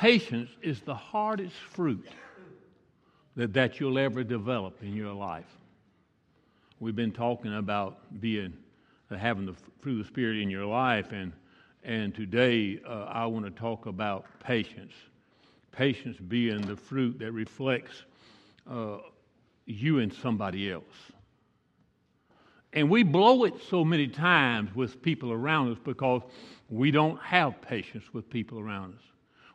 patience is the hardest fruit that, that you'll ever develop in your life. We've been talking about being having the fruit of the Spirit in your life, and and today uh, I want to talk about patience. Patience being the fruit that reflects uh, you and somebody else. And we blow it so many times with people around us because we don't have patience with people around us.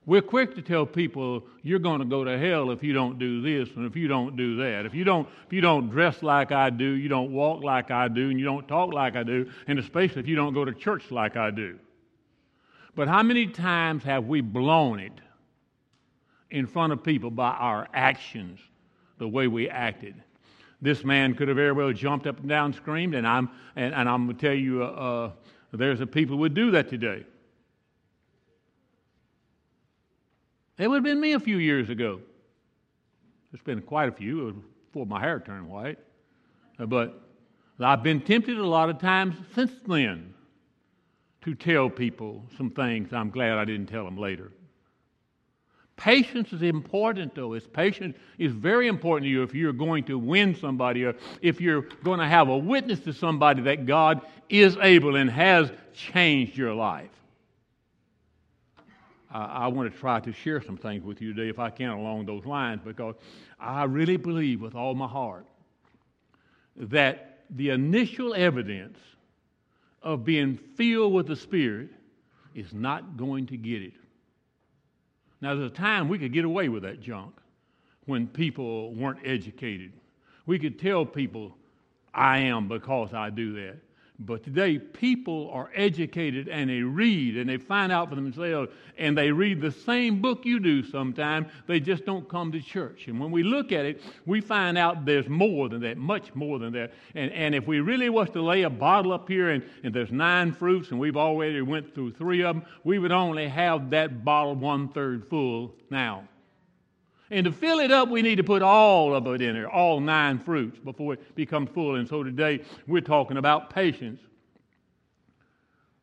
We're quick to tell people you're going to go to hell if you don't do this and if you don't do that. If you don't, if you don't dress like I do, you don't walk like I do, and you don't talk like I do, and especially if you don't go to church like I do. But how many times have we blown it in front of people by our actions, the way we acted? This man could have very well jumped up and down, and screamed, and I'm and, and I'm going to tell you, uh, uh, there's a people would do that today. It would have been me a few years ago. There's been quite a few before my hair turned white. Uh, but I've been tempted a lot of times since then to tell people some things I'm glad I didn't tell them later. Patience is important, though. It's patience is very important to you if you're going to win somebody or if you're going to have a witness to somebody that God is able and has changed your life. I want to try to share some things with you today, if I can, along those lines, because I really believe with all my heart that the initial evidence of being filled with the Spirit is not going to get it. Now, there's a time we could get away with that junk when people weren't educated. We could tell people, I am because I do that. But today, people are educated and they read and they find out for themselves and they read the same book you do sometimes. They just don't come to church. And when we look at it, we find out there's more than that, much more than that. And, and if we really was to lay a bottle up here and, and there's nine fruits and we've already went through three of them, we would only have that bottle one third full now. And to fill it up, we need to put all of it in there, all nine fruits, before it becomes full. And so today we're talking about patience.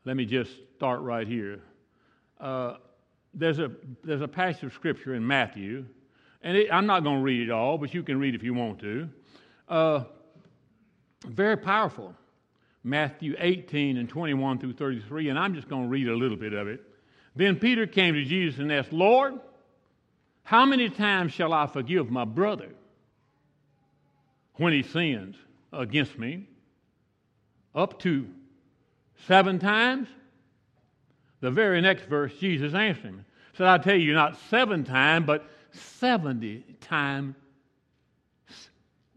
Let me just start right here. Uh, there's, a, there's a passage of scripture in Matthew, and it, I'm not going to read it all, but you can read if you want to. Uh, very powerful. Matthew 18 and 21 through 33, and I'm just going to read a little bit of it. Then Peter came to Jesus and asked, Lord, how many times shall I forgive my brother when he sins against me? Up to seven times? The very next verse, Jesus answered him. Said, I tell you, not seven times, but 70 times.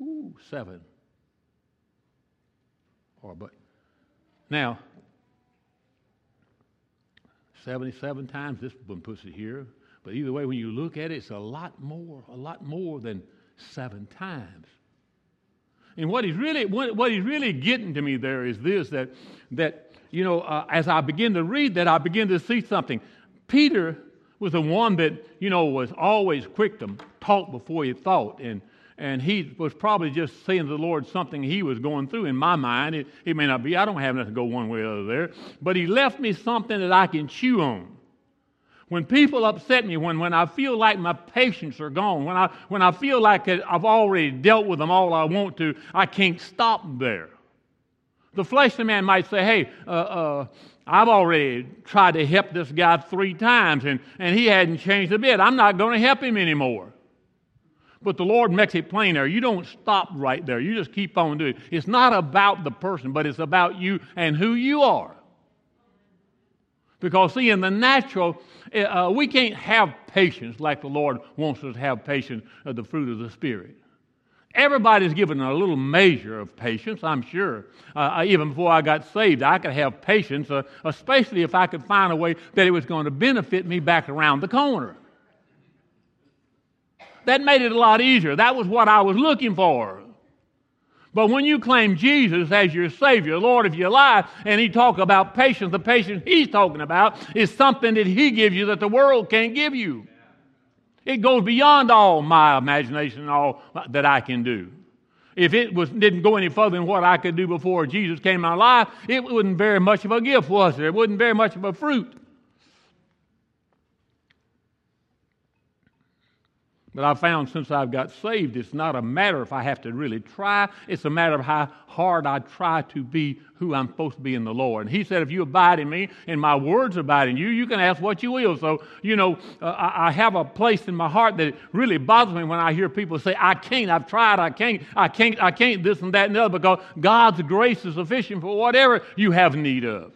Ooh, seven. Or but now, 77 times, this one puts it here. But either way, when you look at it, it's a lot more, a lot more than seven times. And what he's really, what, what he's really getting to me there is this that, that you know, uh, as I begin to read that, I begin to see something. Peter was the one that, you know, was always quick to talk before he thought. And, and he was probably just saying to the Lord something he was going through. In my mind, it, it may not be. I don't have nothing to go one way or the other there. But he left me something that I can chew on. When people upset me, when, when I feel like my patience are gone, when I, when I feel like I've already dealt with them all I want to, I can't stop there. The fleshly man might say, hey, uh, uh, I've already tried to help this guy three times and, and he hadn't changed a bit. I'm not going to help him anymore. But the Lord makes it plain there. You don't stop right there. You just keep on doing it. It's not about the person, but it's about you and who you are. Because, see, in the natural, eh, uh, we can't have patience like the Lord wants us to have patience of the fruit of the Spirit. Everybody's given a little measure of patience, I'm sure. Uh, even before I got saved, I could have patience, uh, especially if I could find a way that it was going to benefit me back around the corner. That made it a lot easier. That was what I was looking for. But when you claim Jesus as your Savior, Lord of your life, and He talk about patience, the patience He's talking about is something that He gives you that the world can't give you. It goes beyond all my imagination and all that I can do. If it was, didn't go any further than what I could do before Jesus came in my life, it wasn't very much of a gift, was there? It wasn't very much of a fruit. But I've found since I've got saved, it's not a matter if I have to really try. It's a matter of how hard I try to be who I'm supposed to be in the Lord. And He said, if you abide in me and my words abide in you, you can ask what you will. So, you know, uh, I, I have a place in my heart that really bothers me when I hear people say, I can't, I've tried, I can't, I can't, I can't, this and that and the other, because God's grace is sufficient for whatever you have need of.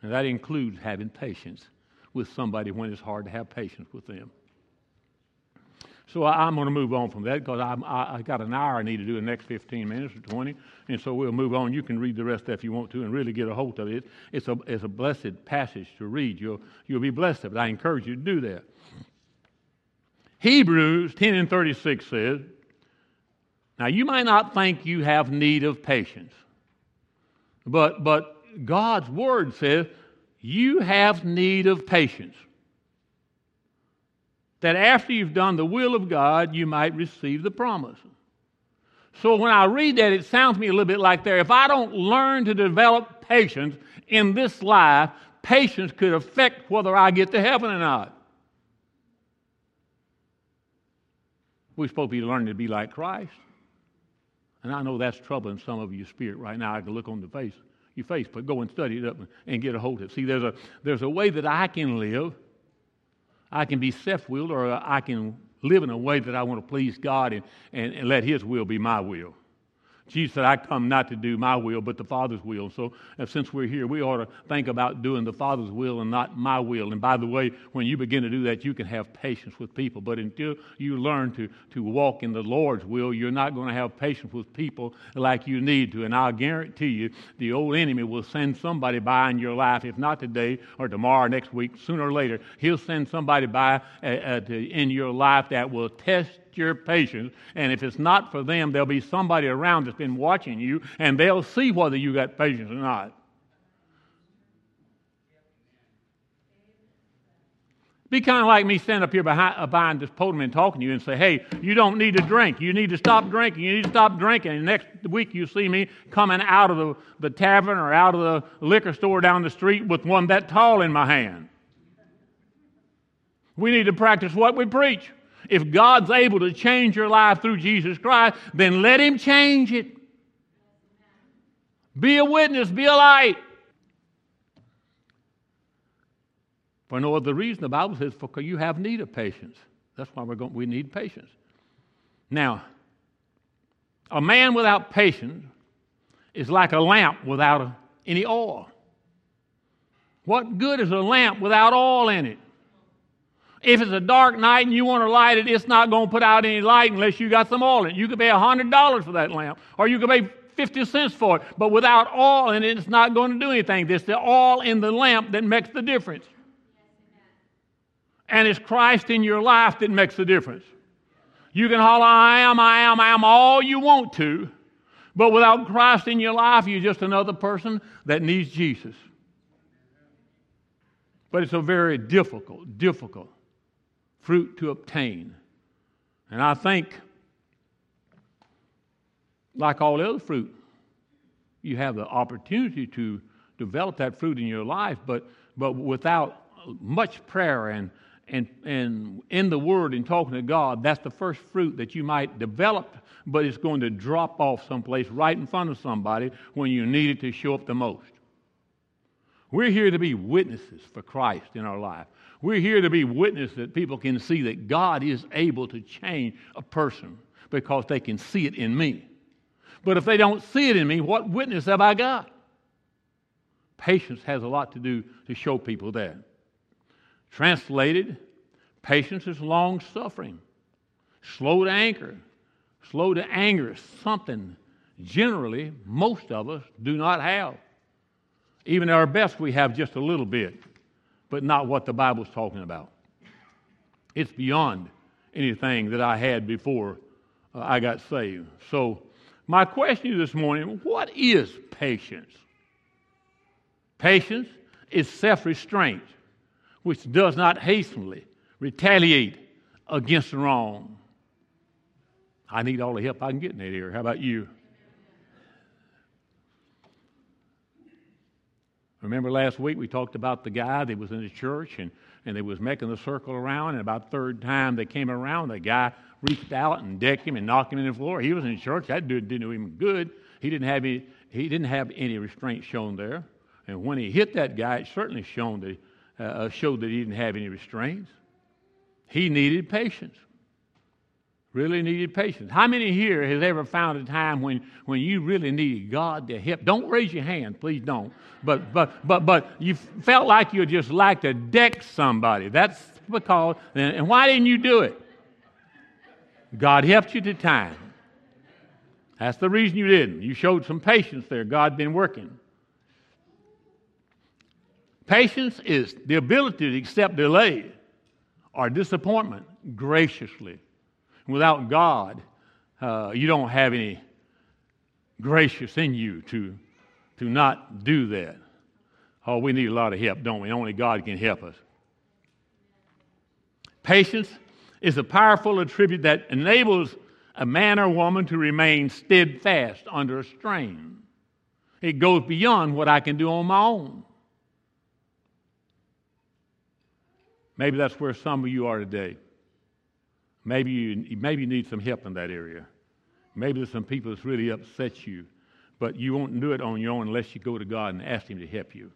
And that includes having patience with somebody when it's hard to have patience with them. So I, am going to move on from that because I, I got an hour I need to do in the next 15 minutes or 20. And so we'll move on. You can read the rest if you want to and really get a hold of it. It's a, it's a blessed passage to read. You'll, you'll be blessed of it. I encourage you to do that. Hebrews 10 and 36 says, Now you might not think you have need of patience, but, but God's word says you have need of patience that after you've done the will of God, you might receive the promise. So when I read that, it sounds to me a little bit like there. If I don't learn to develop patience in this life, patience could affect whether I get to heaven or not. We're supposed to be learning to be like Christ. And I know that's troubling some of your spirit right now. I can look on the face, your face, but go and study it up and get a hold of it. See, there's a, there's a way that I can live I can be self willed or I can live in a way that I want to please God and, and, and let His will be my will. Jesus said, I come not to do my will, but the Father's will. So, since we're here, we ought to think about doing the Father's will and not my will. And by the way, when you begin to do that, you can have patience with people. But until you learn to, to walk in the Lord's will, you're not going to have patience with people like you need to. And I'll guarantee you, the old enemy will send somebody by in your life, if not today or tomorrow or next week, sooner or later, he'll send somebody by uh, uh, to, in your life that will test your patience. And if it's not for them, there'll be somebody around that's been watching you, and they'll see whether you got patience or not. Be kind of like me standing up here behind, behind this podium and talking to you and say, hey, you don't need to drink. You need to stop drinking. You need to stop drinking. And next week you see me coming out of the, the tavern or out of the liquor store down the street with one that tall in my hand. We need to practice what we preach. If God's able to change your life through Jesus Christ, then let Him change it. Be a witness, be a light. For no other reason, the Bible says, for you have need of patience. That's why we're going, we need patience. Now, a man without patience is like a lamp without any oil. What good is a lamp without oil in it? If it's a dark night and you want to light it, it's not going to put out any light unless you got some oil in it. You could pay $100 for that lamp, or you could pay 50 cents for it. But without oil in it, it's not going to do anything. It's the oil in the lamp that makes the difference. And it's Christ in your life that makes the difference. You can holler, I am, I am, I am all you want to. But without Christ in your life, you're just another person that needs Jesus. But it's a very difficult, difficult fruit to obtain. And I think, like all other fruit, you have the opportunity to develop that fruit in your life, but, but without much prayer and, and, and in the Word and talking to God, that's the first fruit that you might develop, but it's going to drop off someplace right in front of somebody when you need it to show up the most. We're here to be witnesses for Christ in our life. We're here to be witness that people can see that God is able to change a person because they can see it in me. But if they don't see it in me, what witness have I got? Patience has a lot to do to show people that. Translated, patience is long suffering, slow to anger, slow to anger, something generally most of us do not have. Even at our best, we have just a little bit but not what the Bible's talking about. It's beyond anything that I had before uh, I got saved. So, my question this morning what is patience? Patience is self restraint, which does not hastily retaliate against wrong. I need all the help I can get in that area. How about you? Remember last week we talked about the guy that was in the church and and they was making the circle around, and about third time they came around, the guy reached out and decked him and knocked him in the floor. He was in church. That dude didn't do him good. He didn't have any, he didn't have any restraint shown there. And when he hit that guy, it certainly shown that, uh, showed that he didn't have any restraints. He needed patience. Really needed patience. How many here has ever found a time when, when you really needed God to help? Don't raise your hand, please don't. But but but but you felt like you just like to deck somebody. That's because and why didn't you do it? God helped you to time. That's the reason you didn't. You showed some patience there. God been working. Patience is the ability to accept delay or disappointment graciously. Without God, uh, you don't have any gracious in you to, to not do that. Oh, we need a lot of help, don't we? Only God can help us. Patience is a powerful attribute that enables a man or woman to remain steadfast under a strain. It goes beyond what I can do on my own. Maybe that's where some of you are today. Maybe you, maybe you need some help in that area. Maybe there's some people that's really upset you, but you won't do it on your own unless you go to God and ask Him to help you.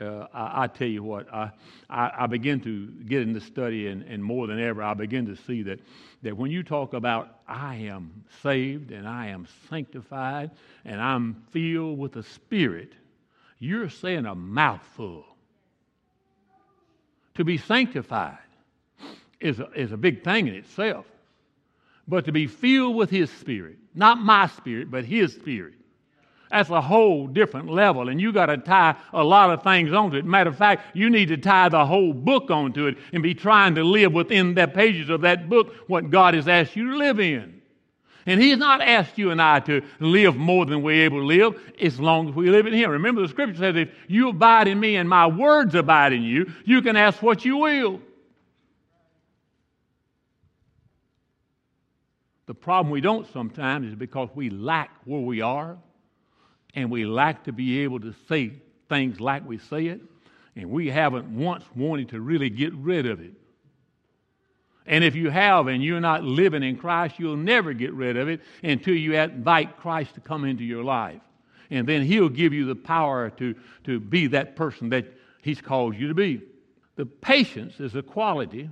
Uh, I, I, tell you what, I, I, I, begin to get in the study, and, and more than ever, I begin to see that, that when you talk about I am saved and I am sanctified and I'm filled with the Spirit, you're saying a mouthful. To be sanctified is a, is a big thing in itself. But to be filled with His Spirit, not my spirit, but His Spirit, that's a whole different level. And you got to tie a lot of things onto it. Matter of fact, you need to tie the whole book onto it and be trying to live within the pages of that book what God has asked you to live in. And He's not asked you and I to live more than we're able to live as long as we live in Him. Remember, the scripture says, if you abide in me and my words abide in you, you can ask what you will. The problem we don't sometimes is because we lack where we are and we lack to be able to say things like we say it, and we haven't once wanted to really get rid of it. And if you have and you're not living in Christ, you'll never get rid of it until you invite Christ to come into your life. And then He'll give you the power to, to be that person that He's called you to be. The patience is a quality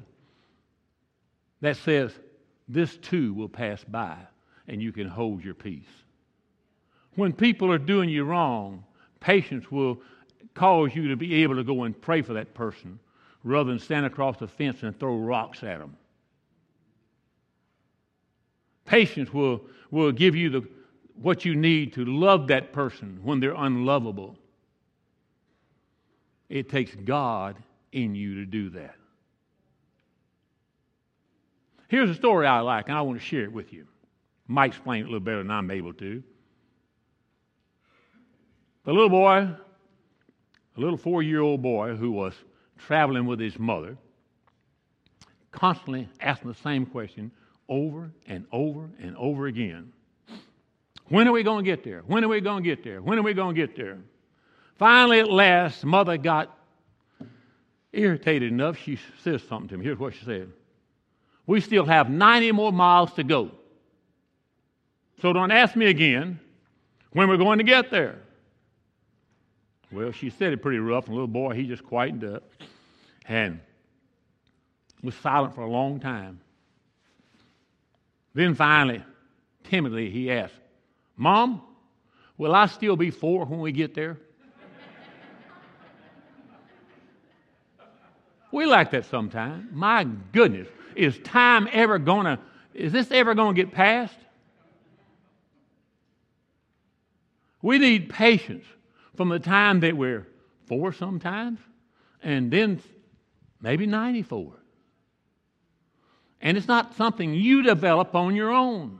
that says, this too will pass by and you can hold your peace. When people are doing you wrong, patience will cause you to be able to go and pray for that person rather than stand across the fence and throw rocks at them. Patience will, will give you the, what you need to love that person when they're unlovable. It takes God in you to do that. Here's a story I like, and I want to share it with you. Might explain it a little better than I'm able to. The little boy, a little four year old boy who was traveling with his mother, constantly asking the same question over and over and over again. When are we going to get there? When are we going to get there? When are we going to get there? Finally, at last, mother got irritated enough. She says something to him. Here's what she said we still have 90 more miles to go. So don't ask me again when we're going to get there. Well, she said it pretty rough, and little boy, he just quieted up and was silent for a long time. Then finally, timidly, he asked, Mom, will I still be four when we get there? we like that sometimes. My goodness. Is time ever going to, is this ever going to get past? We need patience from the time that we're four sometimes, and then maybe 94. And it's not something you develop on your own.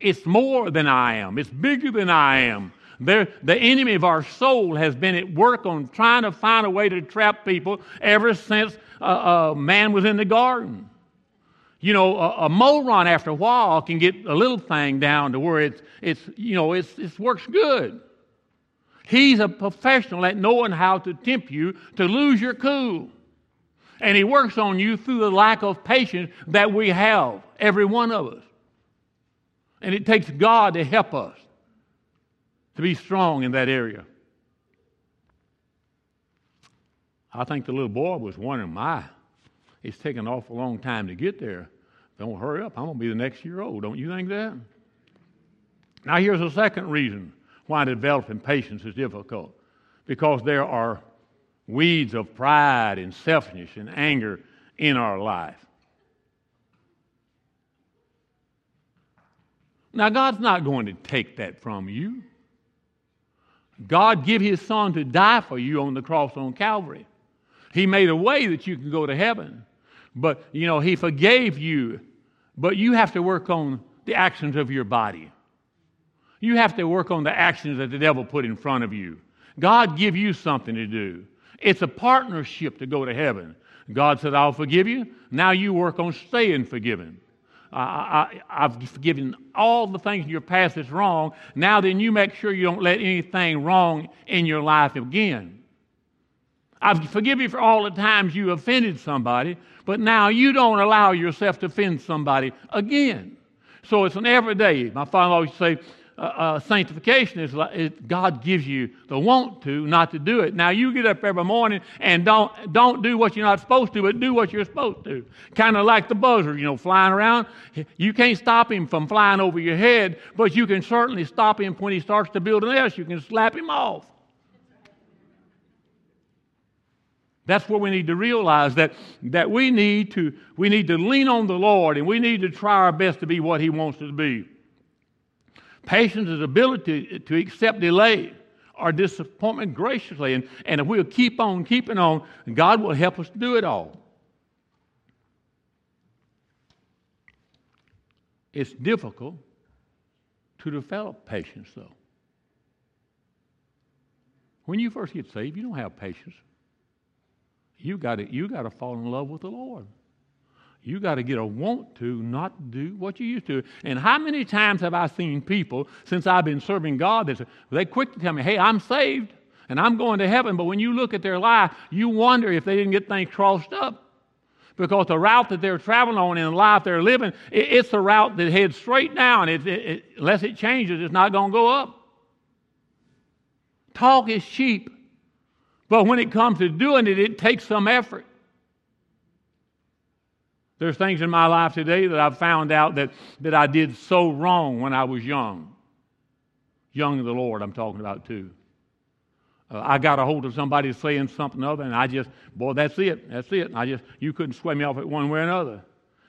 It's more than I am, it's bigger than I am. The enemy of our soul has been at work on trying to find a way to trap people ever since uh, uh, man was in the garden you know, a, a moron after a while can get a little thing down to where it's, it's you know, it's, it works good. He's a professional at knowing how to tempt you to lose your cool. And He works on you through the lack of patience that we have, every one of us. And it takes God to help us to be strong in that area. I think the little boy was wondering, my, it's taken an awful long time to get there. Don't hurry up. I'm going to be the next year old. Don't you think that? Now, here's a second reason why developing patience is difficult because there are weeds of pride and selfishness and anger in our life. Now, God's not going to take that from you. God give his son to die for you on the cross on Calvary. He made a way that you can go to heaven. But, you know, he forgave you. But you have to work on the actions of your body. You have to work on the actions that the devil put in front of you. God give you something to do. It's a partnership to go to heaven. God said, I'll forgive you. Now you work on staying forgiven. I, have forgiven all the things in your past that's wrong. Now then, you make sure you don't let anything wrong in your life again. I've forgiven you for all the times you offended somebody, but now you don't allow yourself to offend somebody again. So it's an everyday. My father always say, uh, uh, sanctification is, like, it, God gives you the want to, not to do it. Now you get up every morning and don't don't do what you're not supposed to, but do what you're supposed to. Kind of like the buzzer, you know, flying around. You can't stop him from flying over your head, but you can certainly stop him when he starts to build a nest. You can slap him off. That's what we need to realize that, that we need to we need to lean on the Lord and we need to try our best to be what He wants us to be. Patience is the ability to accept delay or disappointment graciously. And, and if we'll keep on keeping on, God will help us do it all. It's difficult to develop patience, though. When you first get saved, you don't have patience. You got you got to fall in love with the Lord. You got to get a want to not do what you used to. And how many times have I seen people since I've been serving God that they quick to tell me, "Hey, I'm saved and I'm going to heaven," but when you look at their life, you wonder if they didn't get things crossed up. Because the route that they're traveling on in the life they're living, it's the route that heads straight down. It, it, it, unless it changes, it's not going to go up. Talk is cheap, but when it comes to doing it, it takes some effort. There's things in my life today that I've found out that, that I did so wrong when I was young. Young in the Lord, I'm talking about too. Uh, I got a hold of somebody saying something other, and I just, boy, that's it, that's it. I just, you couldn't sway me off it one way or another.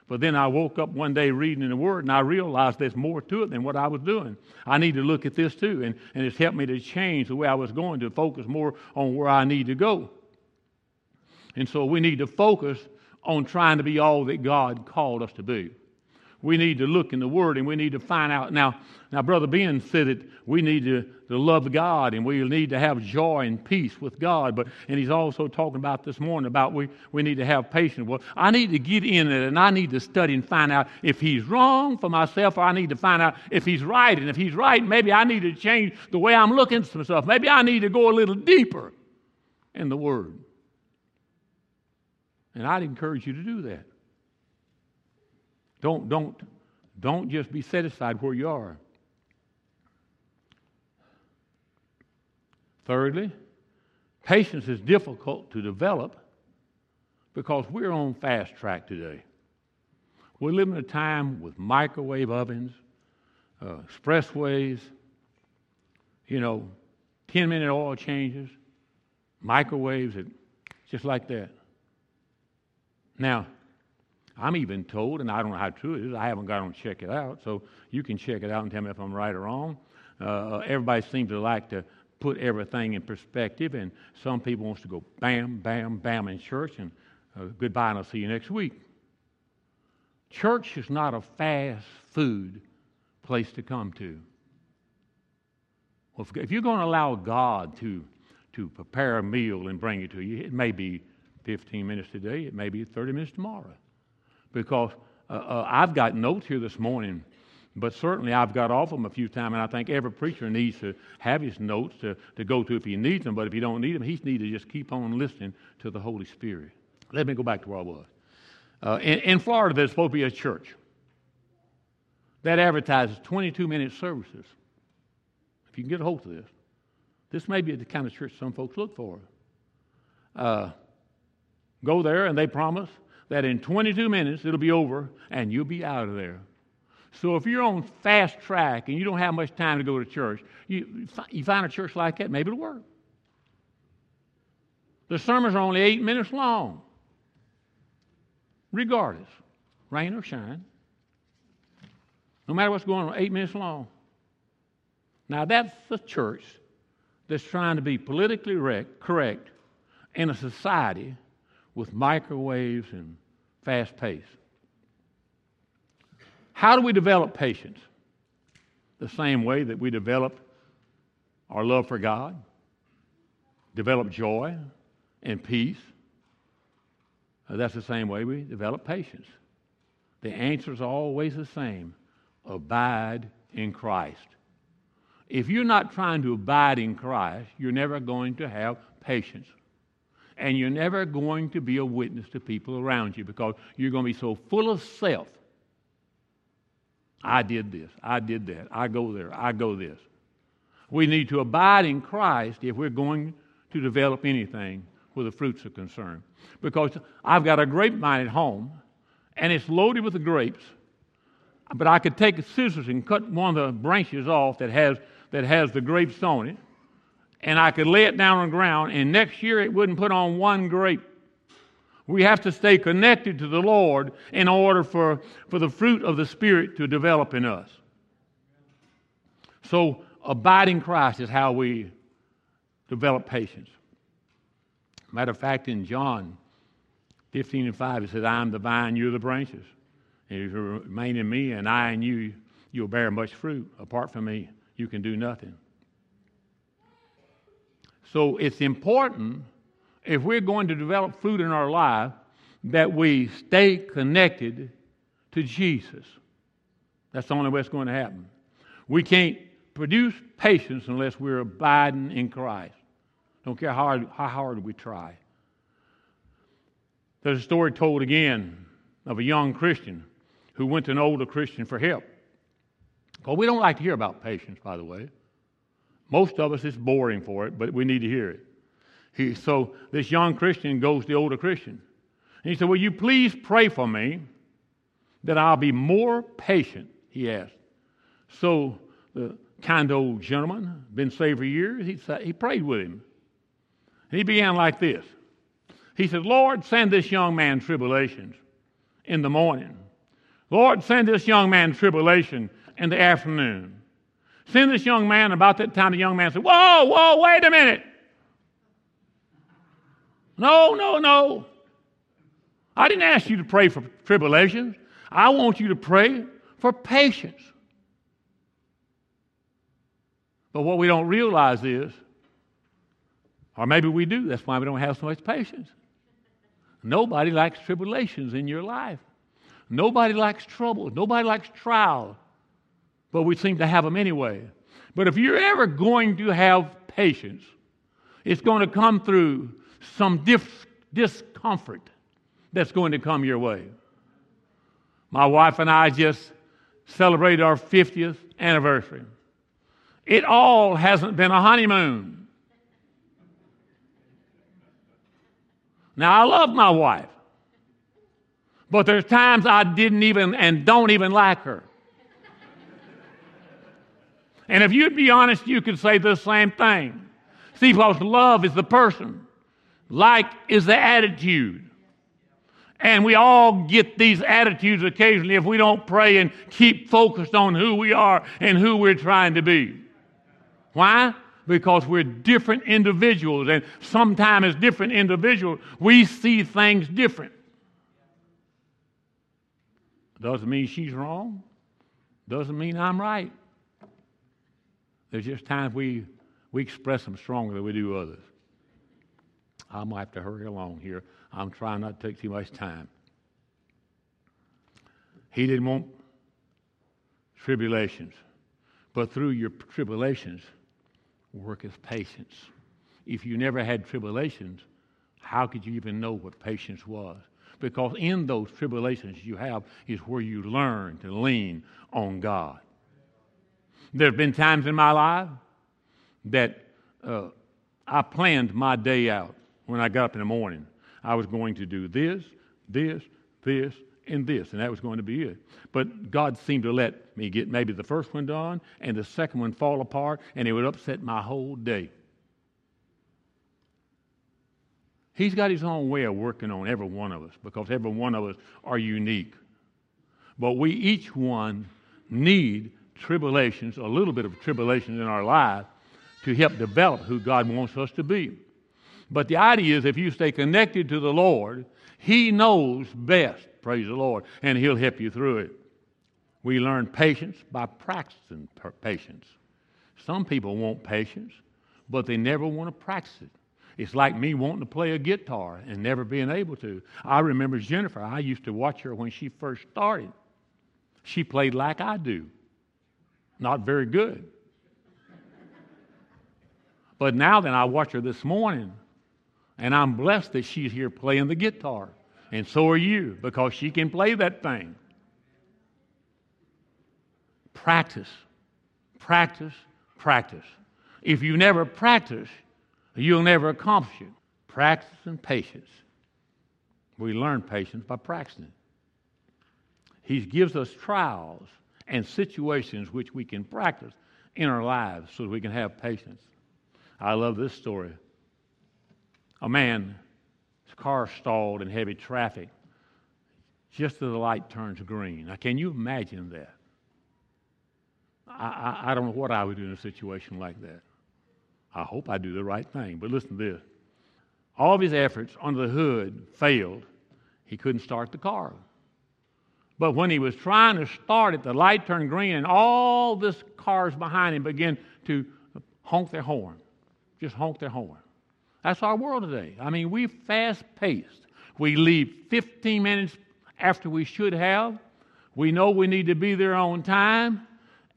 But then I woke up one day reading in the Word, and I realized there's more to it than what I was doing. I need to look at this too, and, and it's helped me to change the way I was going to focus more on where I need to go. And so we need to focus on trying to be all that God called us to be. We need to look in the Word and we need to find out. Now, now Brother Ben said that we need to, to love God and we need to have joy and peace with God. But and he's also talking about this morning about we, we need to have patience. Well, I need to get in it and I need to study and find out if he's wrong for myself or I need to find out if he's right. And if he's right, maybe I need to change the way I'm looking at stuff. Maybe I need to go a little deeper in the Word. And I'd encourage you to do that. Don't, don't, don't just be satisfied where you are. Thirdly, patience is difficult to develop because we're on fast track today. We live in a time with microwave ovens, uh, expressways, you know, 10 minute oil changes, microwaves, just like that. Now, I'm even told, and I don't know how true it is, I haven't gone to check it out, so you can check it out and tell me if I'm right or wrong. Uh, everybody seems to like to put everything in perspective, and some people wants to go bam, bam, bam in church, and uh, goodbye, and I'll see you next week. Church is not a fast food place to come to. Well, if you're going to allow God to, to prepare a meal and bring it to you, it may be 15 minutes today, it may be 30 minutes tomorrow. Because uh, uh, I've got notes here this morning, but certainly I've got off them a few times, and I think every preacher needs to have his notes to, to go to if he needs them. But if he don't need them, he needs to just keep on listening to the Holy Spirit. Let me go back to where I was. Uh, in, in Florida, there's supposed to be a church that advertises 22 minute services. If you can get a hold of this, this may be the kind of church some folks look for. Uh, go there, and they promise that in 22 minutes it'll be over and you'll be out of there. So if you're on fast track and you don't have much time to go to church, you, you find a church like that, maybe it'll work. The sermons are only eight minutes long, regardless, rain or shine. No matter what's going on, eight minutes long. Now that's the church that's trying to be politically correct in a society with microwaves and fast pace. How do we develop patience? The same way that we develop our love for God, develop joy and peace. Uh, that's the same way we develop patience. The answer is always the same abide in Christ. If you're not trying to abide in Christ, you're never going to have patience. And you're never going to be a witness to people around you because you're going to be so full of self I did this, I did that, I go there, I go this. We need to abide in Christ if we're going to develop anything where the fruits are concerned. Because I've got a grapevine at home, and it's loaded with the grapes, but I could take scissors and cut one of the branches off that has, that has the grapes on it, and I could lay it down on the ground, and next year it wouldn't put on one grape. We have to stay connected to the Lord in order for, for the fruit of the Spirit to develop in us. So, abiding Christ is how we develop patience. Matter of fact, in John 15 and 5, it says, I am the vine, you're the branches. And if you remain in me and I in you, you'll bear much fruit. Apart from me, you can do nothing. So it's important if we're going to develop fruit in our life, that we stay connected to Jesus. That's the only way it's going to happen. We can't produce patience unless we're abiding in Christ. Don't care how hard, how hard we try. There's a story told again of a young Christian who went to an older Christian for help. Well, we don't like to hear about patience, by the way. Most of us, it's boring for it, but we need to hear it. He, so this young Christian goes to the older Christian. And he said, Will you please pray for me that I'll be more patient? He asked. So the kind old gentleman, been saved for years, he, said, he prayed with him. And he began like this He said, Lord, send this young man tribulations in the morning. Lord, send this young man tribulation in the afternoon. Send this young man, about that time, the young man said, Whoa, whoa, wait a minute. No, no, no. I didn't ask you to pray for tribulations. I want you to pray for patience. But what we don't realize is, or maybe we do, that's why we don't have so much patience. Nobody likes tribulations in your life. Nobody likes trouble. Nobody likes trial. But we seem to have them anyway. But if you're ever going to have patience, it's going to come through some discomfort that's going to come your way. My wife and I just celebrated our 50th anniversary. It all hasn't been a honeymoon. Now, I love my wife, but there's times I didn't even and don't even like her. And if you'd be honest, you could say the same thing. See, because love is the person. Like is the attitude. And we all get these attitudes occasionally if we don't pray and keep focused on who we are and who we're trying to be. Why? Because we're different individuals, and sometimes as different individuals, we see things different. Doesn't mean she's wrong, doesn't mean I'm right. There's just times we, we express them stronger than we do others. I'm to have to hurry along here. I'm trying not to take too much time. He didn't want tribulations, but through your tribulations, work worketh patience. If you never had tribulations, how could you even know what patience was? Because in those tribulations you have is where you learn to lean on God. There have been times in my life that uh, I planned my day out when I got up in the morning. I was going to do this, this, this, and this, and that was going to be it. But God seemed to let me get maybe the first one done and the second one fall apart, and it would upset my whole day. He's got his own way of working on every one of us because every one of us are unique. But we each one need tribulations, a little bit of tribulations in our life to help develop who God wants us to be. But the idea is if you stay connected to the Lord, He knows best, praise the Lord, and He'll help you through it. We learn patience by practicing patience. Some people want patience, but they never want to practice it. It's like me wanting to play a guitar and never being able to. I remember Jennifer. I used to watch her when she first started. She played like I do. Not very good. But now then, I watch her this morning, and I'm blessed that she's here playing the guitar. And so are you, because she can play that thing. Practice, practice, practice. If you never practice, You'll never accomplish it. Practice and patience. We learn patience by practicing. He gives us trials and situations which we can practice in our lives so we can have patience. I love this story. A man, his car stalled in heavy traffic just as the light turns green. Now, can you imagine that? I, I, I don't know what I would do in a situation like that. I hope I do the right thing. But listen to this. All of his efforts under the hood failed. He couldn't start the car. But when he was trying to start it, the light turned green, and all this cars behind him began to honk their horn. Just honk their horn. That's our world today. I mean, we fast paced. We leave 15 minutes after we should have. We know we need to be there on time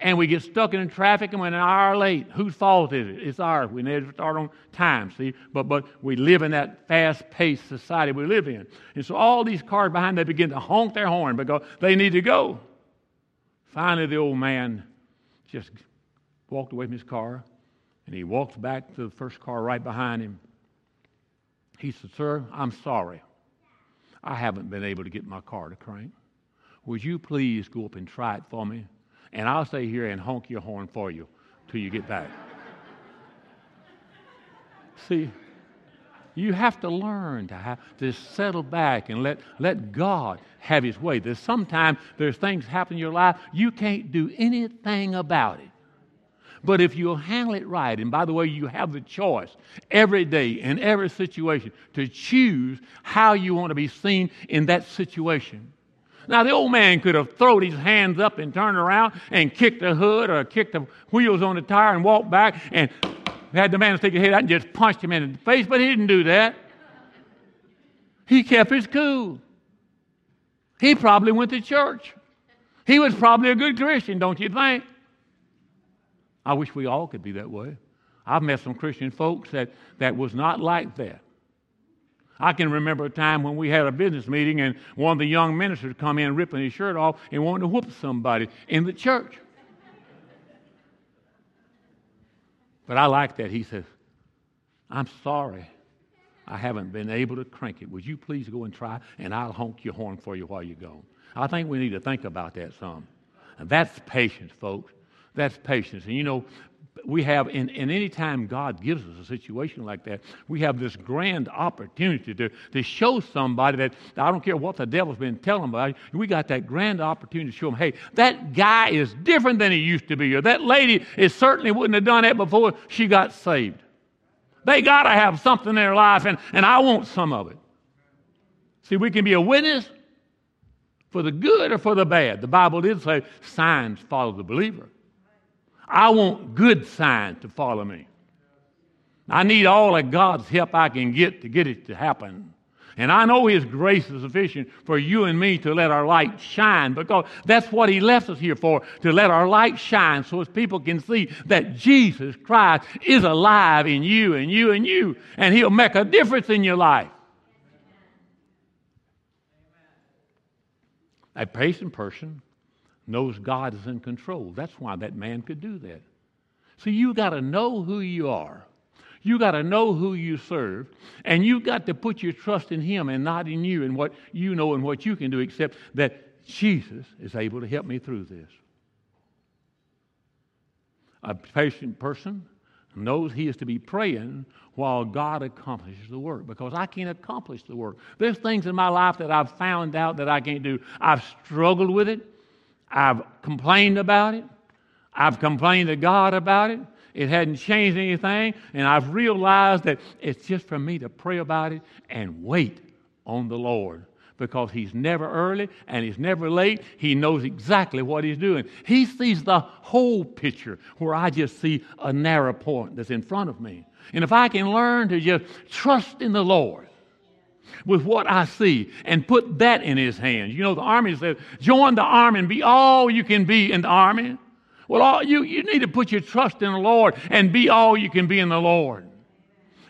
and we get stuck in traffic and we're an hour late. Whose fault is it? It's ours. We never start on time, see? But, but we live in that fast paced society we live in. And so all these cars behind, they begin to honk their horn because they need to go. Finally, the old man just walked away from his car and he walked back to the first car right behind him. He said, Sir, I'm sorry. I haven't been able to get my car to crank. Would you please go up and try it for me? And I'll stay here and honk your horn for you till you get back. See, you have to learn to, have, to settle back and let, let God have His way. There's sometimes there's things happen in your life you can't do anything about it. But if you'll handle it right, and by the way, you have the choice every day in every situation to choose how you want to be seen in that situation. Now, the old man could have thrown his hands up and turned around and kicked the hood or kicked the wheels on the tire and walked back and had the man stick his head out and just punched him in the face, but he didn't do that. He kept his cool. He probably went to church. He was probably a good Christian, don't you think? I wish we all could be that way. I've met some Christian folks that, that was not like that. I can remember a time when we had a business meeting and one of the young ministers come in ripping his shirt off and wanting to whoop somebody in the church. But I like that. He says, I'm sorry. I haven't been able to crank it. Would you please go and try, and I'll honk your horn for you while you go. I think we need to think about that some. And that's patience, folks. That's patience. And you know, we have, and any time God gives us a situation like that, we have this grand opportunity to, to show somebody that I don't care what the devil's been telling about, we got that grand opportunity to show them, hey, that guy is different than he used to be, or that lady is certainly wouldn't have done that before she got saved. They got to have something in their life, and, and I want some of it. See, we can be a witness for the good or for the bad. The Bible did say signs follow the believer. I want good signs to follow me. I need all of God's help I can get to get it to happen. And I know His grace is sufficient for you and me to let our light shine because that's what He left us here for to let our light shine so as people can see that Jesus Christ is alive in you and you and you, and He'll make a difference in your life. A patient person knows God is in control. That's why that man could do that. So you got to know who you are. You got to know who you serve, and you got to put your trust in Him and not in you and what you know and what you can do, except that Jesus is able to help me through this. A patient person knows he is to be praying while God accomplishes the work because I can't accomplish the work. There's things in my life that I've found out that I can't do. I've struggled with it, I've complained about it, I've complained to God about it. It hadn't changed anything, and I've realized that it's just for me to pray about it and wait on the Lord because he's never early and he's never late. He knows exactly what he's doing. He sees the whole picture where I just see a narrow point that's in front of me. And if I can learn to just trust in the Lord with what I see and put that in his hands. You know, the army says, join the army and be all you can be in the army. Well, all, you, you need to put your trust in the Lord and be all you can be in the Lord.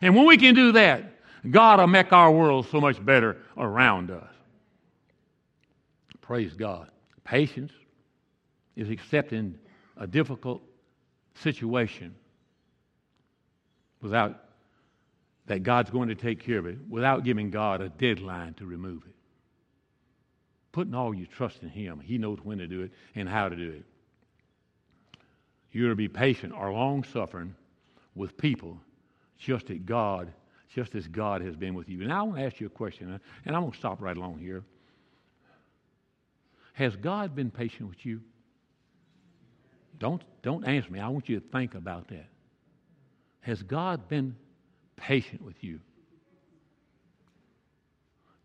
And when we can do that, God will make our world so much better around us. Praise God. Patience is accepting a difficult situation without that God's going to take care of it, without giving God a deadline to remove it. Putting all your trust in Him. He knows when to do it and how to do it. You're to be patient or long suffering with people just as God, just as God has been with you. And I want to ask you a question, and I'm going to stop right along here. Has God been patient with you? Don't, don't answer me. I want you to think about that. Has God been patient with you?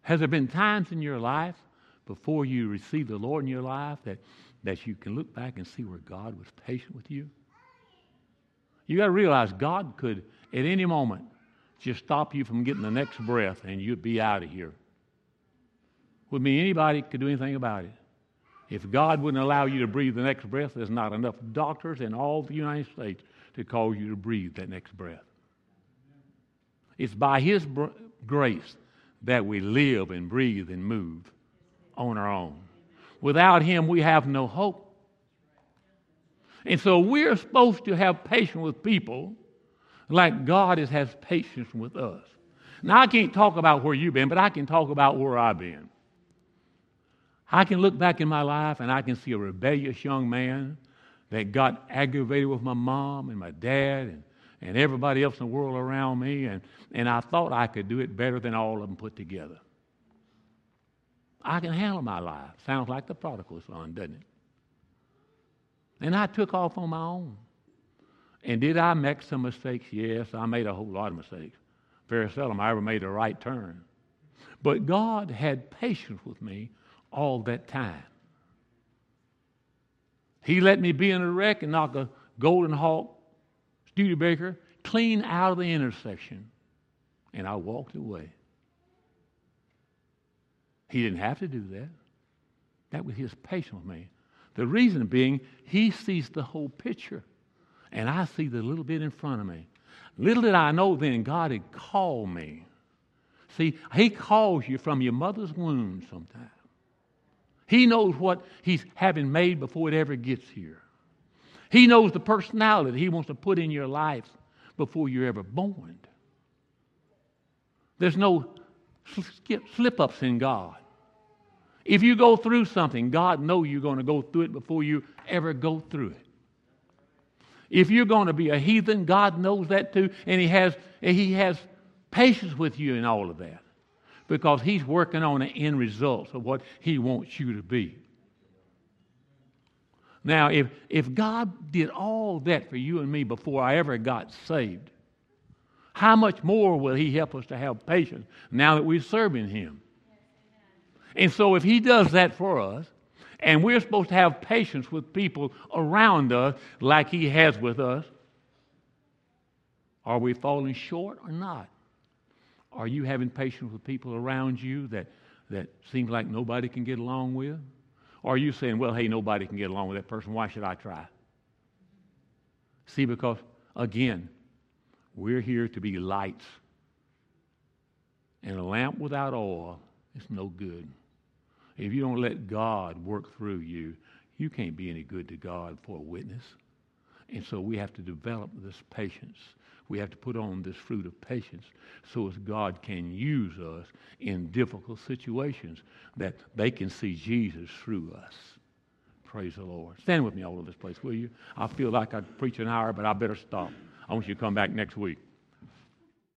Has there been times in your life before you received the Lord in your life that, that you can look back and see where God was patient with you? You got to realize God could, at any moment, just stop you from getting the next breath and you'd be out of here. Would mean anybody could do anything about it. If God wouldn't allow you to breathe the next breath, there's not enough doctors in all the United States to cause you to breathe that next breath. It's by His br- grace that we live and breathe and move on our own. Without Him, we have no hope. And so we're supposed to have patience with people like God has patience with us. Now, I can't talk about where you've been, but I can talk about where I've been. I can look back in my life and I can see a rebellious young man that got aggravated with my mom and my dad and, and everybody else in the world around me, and, and I thought I could do it better than all of them put together. I can handle my life. Sounds like the prodigal son, doesn't it? And I took off on my own. And did I make some mistakes? Yes, I made a whole lot of mistakes. Very seldom I ever made a right turn. But God had patience with me all that time. He let me be in a wreck and knock a Golden Hawk Studebaker clean out of the intersection. And I walked away. He didn't have to do that. That was his patience with me. The reason being, he sees the whole picture, and I see the little bit in front of me. Little did I know then, God had called me. See, he calls you from your mother's womb sometimes. He knows what he's having made before it ever gets here. He knows the personality he wants to put in your life before you're ever born. There's no slip ups in God. If you go through something, God knows you're going to go through it before you ever go through it. If you're going to be a heathen, God knows that too, and He has, he has patience with you in all of that because He's working on the end results of what He wants you to be. Now, if, if God did all that for you and me before I ever got saved, how much more will He help us to have patience now that we're serving Him? And so, if He does that for us, and we're supposed to have patience with people around us like He has with us, are we falling short or not? Are you having patience with people around you that, that seems like nobody can get along with? Or are you saying, well, hey, nobody can get along with that person. Why should I try? See, because again, we're here to be lights. And a lamp without oil is no good. if you don't let God work through you, you can't be any good to God for a witness. And so we have to develop this patience. We have to put on this fruit of patience so as God can use us in difficult situations that they can see Jesus through us. Praise the Lord. Stand with me all over this place, will you? I feel like I preach an hour, but I better stop. I want you to come back next week.